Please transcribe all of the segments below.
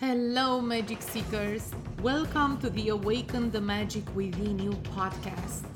Hello, Magic Seekers. Welcome to the Awaken the Magic Within You podcast,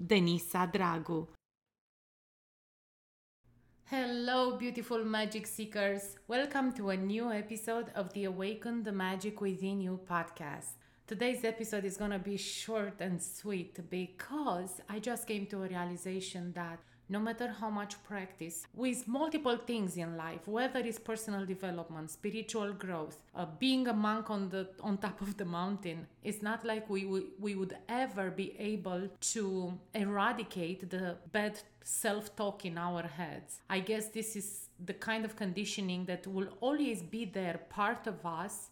Denisa Dragu. Hello, beautiful magic seekers. Welcome to a new episode of the Awaken the Magic Within You podcast. Today's episode is going to be short and sweet because I just came to a realization that no matter how much practice with multiple things in life whether it's personal development spiritual growth uh, being a monk on the on top of the mountain it's not like we, we we would ever be able to eradicate the bad self-talk in our heads. I guess this is the kind of conditioning that will always be there part of us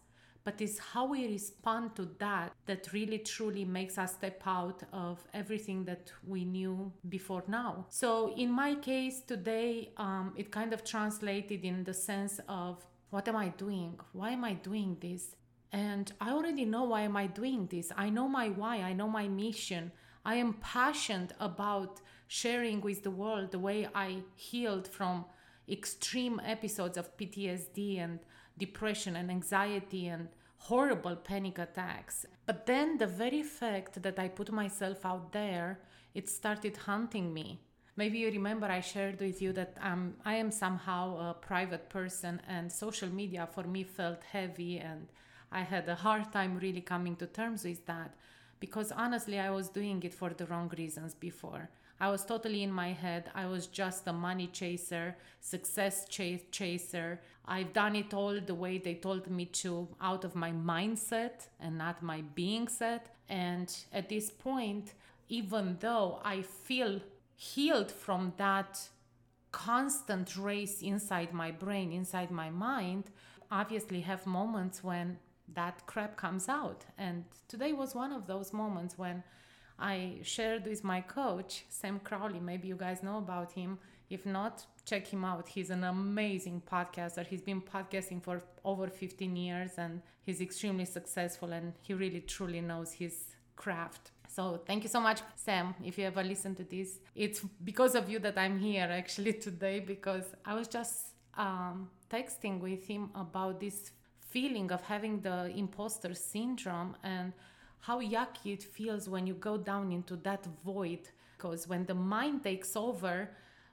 but it's how we respond to that that really truly makes us step out of everything that we knew before now. So, in my case today, um, it kind of translated in the sense of what am I doing? Why am I doing this? And I already know why am I doing this. I know my why, I know my mission. I am passionate about sharing with the world the way I healed from extreme episodes of PTSD and depression and anxiety and horrible panic attacks. But then the very fact that I put myself out there, it started haunting me. Maybe you remember I shared with you that um, I am somehow a private person and social media for me felt heavy and I had a hard time really coming to terms with that because honestly I was doing it for the wrong reasons before. I was totally in my head. I was just a money chaser, success ch- chaser. I've done it all the way they told me to, out of my mindset and not my being set. And at this point, even though I feel healed from that constant race inside my brain, inside my mind, obviously have moments when that crap comes out. And today was one of those moments when I shared with my coach, Sam Crowley. Maybe you guys know about him. If not, check him out. He's an amazing podcaster. He's been podcasting for over 15 years and he's extremely successful and he really truly knows his craft. So thank you so much, Sam. If you ever listen to this, it's because of you that I'm here actually today because I was just um, texting with him about this feeling of having the imposter syndrome and how yucky it feels when you go down into that void. Because when the mind takes over,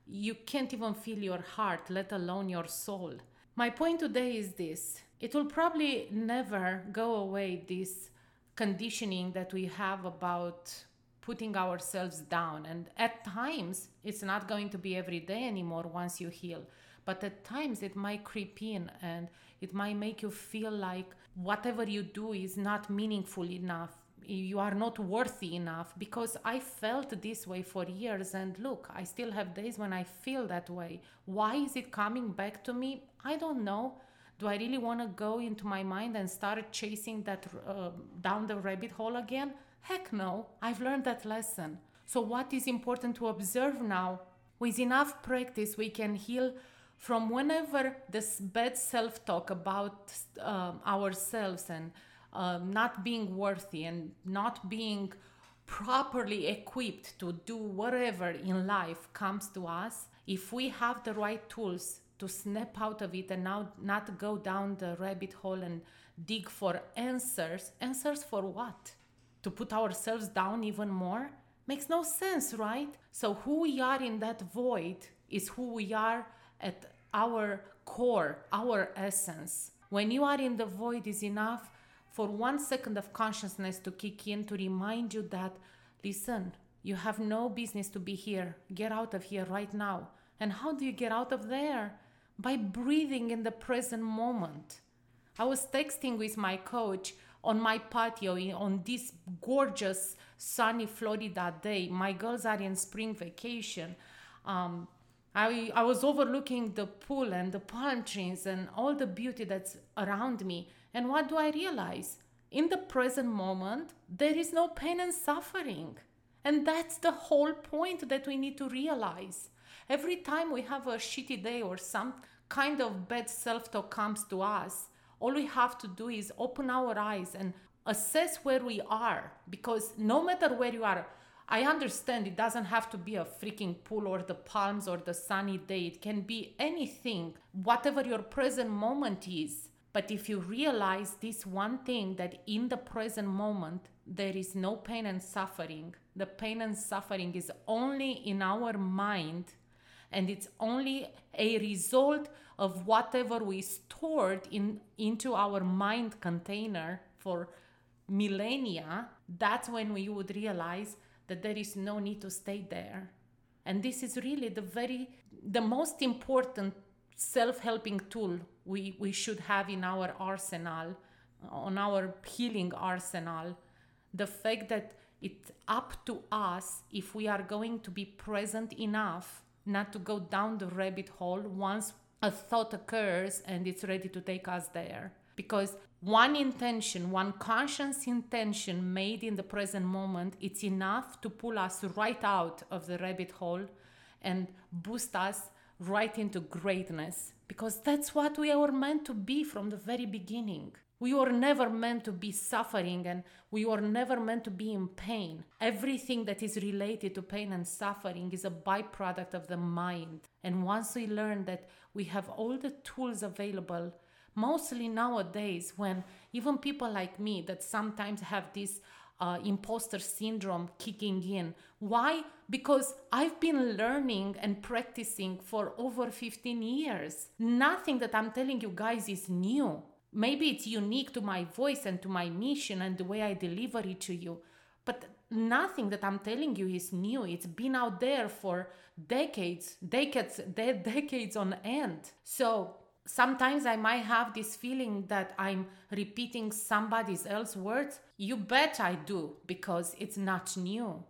you can't even feel your heart, let alone your soul. My point today is this it will probably never go away, this conditioning that we have about putting ourselves down. And at times, it's not going to be every day anymore once you heal. But at times, it might creep in and it might make you feel like whatever you do is not meaningful enough. You are not worthy enough because I felt this way for years. And look I still have days when I feel that way. Why is it coming back to me? I don't know. Do I really want to go into my mind and start chasing that uh, down the rabbit hole again? Heck no. I've learned that lesson. So what is important to observe now? With enough practice we can heal from whenever this bad self-talk about um, ourselves and um, not being worthy and not being properly equipped to do whatever in life comes to us, if we have the right tools to snap out of it and now not go down the rabbit hole and dig for answers, answers for what? To put ourselves down even more? Makes no sense, right? So, who we are in that void is who we are at our core, our essence. When you are in the void, is enough for one second of consciousness to kick in to remind you that, listen, you have no business to be here. Get out of here right now. And how do you get out of there? By breathing in the present moment. I was texting with my coach on my patio on this gorgeous sunny Florida day. My girls are in spring vacation. Um, I, I was overlooking the pool and the palm trees and all the beauty that's around me. And what do I realize? In the present moment, there is no pain and suffering. And that's the whole point that we need to realize. Every time we have a shitty day or some kind of bad self talk comes to us, all we have to do is open our eyes and assess where we are. Because no matter where you are, I understand it doesn't have to be a freaking pool or the palms or the sunny day. It can be anything, whatever your present moment is. But if you realize this one thing that in the present moment there is no pain and suffering, the pain and suffering is only in our mind and it's only a result of whatever we stored in into our mind container for millennia that's when we would realize that there is no need to stay there. And this is really the very the most important self-helping tool we, we should have in our arsenal on our healing arsenal. The fact that it's up to us if we are going to be present enough not to go down the rabbit hole once a thought occurs and it's ready to take us there. Because one intention one conscious intention made in the present moment it's enough to pull us right out of the rabbit hole and boost us right into greatness because that's what we were meant to be from the very beginning we were never meant to be suffering and we were never meant to be in pain. Everything that is related to pain and suffering is a byproduct of the mind. And once we learn that we have all the tools available, mostly nowadays, when even people like me that sometimes have this uh, imposter syndrome kicking in. Why? Because I've been learning and practicing for over 15 years. Nothing that I'm telling you guys is new. Maybe it's unique to my voice and to my mission and the way I deliver it to you, but nothing that I'm telling you is new. It's been out there for decades, decades, de- decades on end. So sometimes I might have this feeling that I'm repeating somebody else's words. You bet I do because it's not new.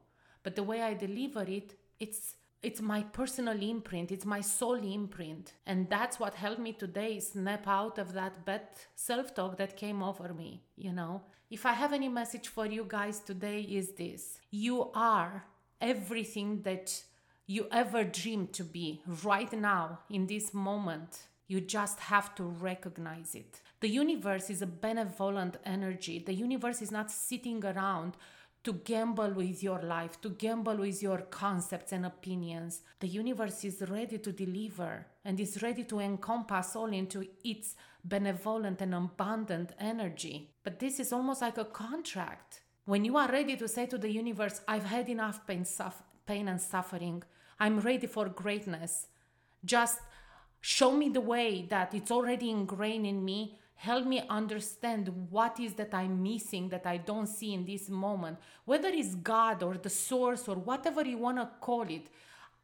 But the way I deliver it, it's it's my personal imprint, it's my soul imprint. And that's what helped me today snap out of that bad self talk that came over me, you know. If I have any message for you guys today, is this you are everything that you ever dreamed to be right now in this moment. You just have to recognize it. The universe is a benevolent energy. The universe is not sitting around to gamble with your life, to gamble with your concepts and opinions. The universe is ready to deliver and is ready to encompass all into its benevolent and abundant energy. But this is almost like a contract. When you are ready to say to the universe, I've had enough pain, suf- pain and suffering, I'm ready for greatness. Just show me the way that it's already ingrained in me. Help me understand what is that i'm missing that i don't see in this moment. Whether it's god or the source or whatever you want to call it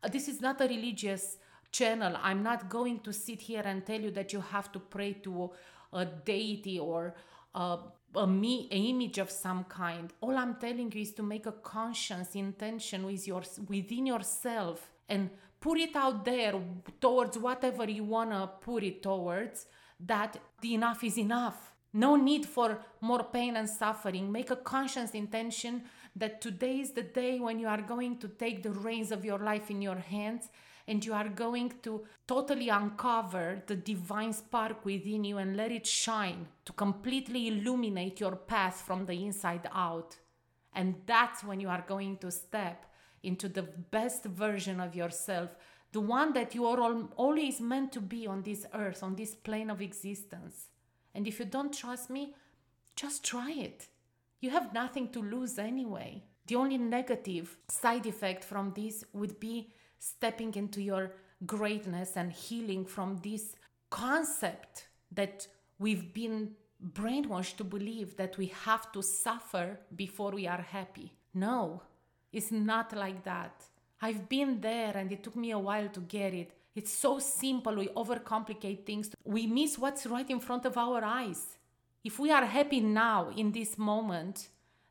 uh, this is not a religious channel. I'm not going to sit here and tell you that you have to pray to a deity or a, a me a image of some kind. All i'm telling you is to make a conscious intention with your within yourself and put it out there towards whatever you want to put it towards that the enough is enough. No need for more pain and suffering. Make a conscious intention that today is the day when you are going to take the reins of your life in your hands and you are going to totally uncover the divine spark within you and let it shine to completely illuminate your path from the inside out. And that's when you are going to step into the best version of yourself the one that you are all, always meant to be on this earth, on this plane of existence. And if you don't trust me, just try it. You have nothing to lose anyway. The only negative side effect from this would be stepping into your greatness and healing from this concept that we've been brainwashed to believe that we have to suffer before we are happy. No, it's not like that. I've been there and it took me a while to get it. It's so simple, we overcomplicate things. We miss what's right in front of our eyes. If we are happy now in this moment,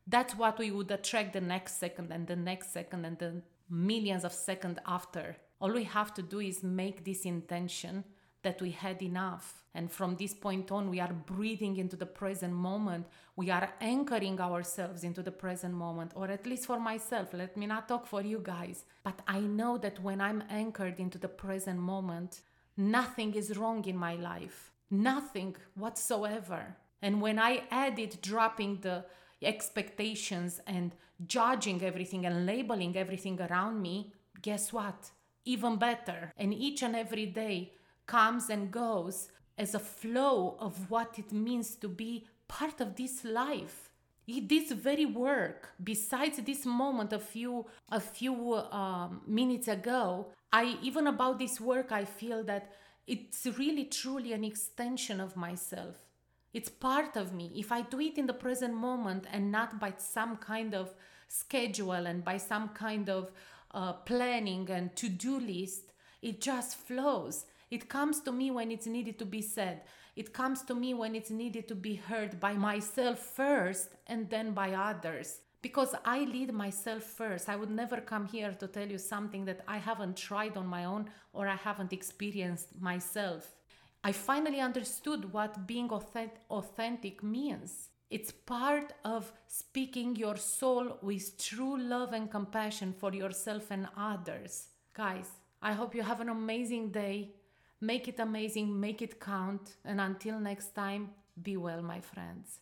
that's what we would attract the next second and the next second and the millions of seconds after. All we have to do is make this intention that we had enough. And from this point on, we are breathing into the present moment. We are anchoring ourselves into the present moment, or at least for myself. Let me not talk for you guys. But I know that when I'm anchored into the present moment, nothing is wrong in my life. Nothing whatsoever. And when I added dropping the expectations and judging everything and labeling everything around me, guess what? Even better. And each and every day, comes and goes as a flow of what it means to be part of this life. This very work. Besides this moment a few a few um, minutes ago i even about this work i feel that it's really truly an extension of myself. It's part of me. If i do it in the present moment and not by some kind of schedule and by some kind of uh, planning and to-do list it just flows it comes to me when it's needed to be said. It comes to me when it's needed to be heard by myself first and then by others. Because I lead myself first. I would never come here to tell you something that I haven't tried on my own or I haven't experienced myself. I finally understood what being authentic means. It's part of speaking your soul with true love and compassion for yourself and others. Guys, I hope you have an amazing day. Make it amazing, make it count, and until next time, be well, my friends.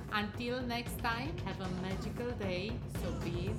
Until next time, have a magical day. So be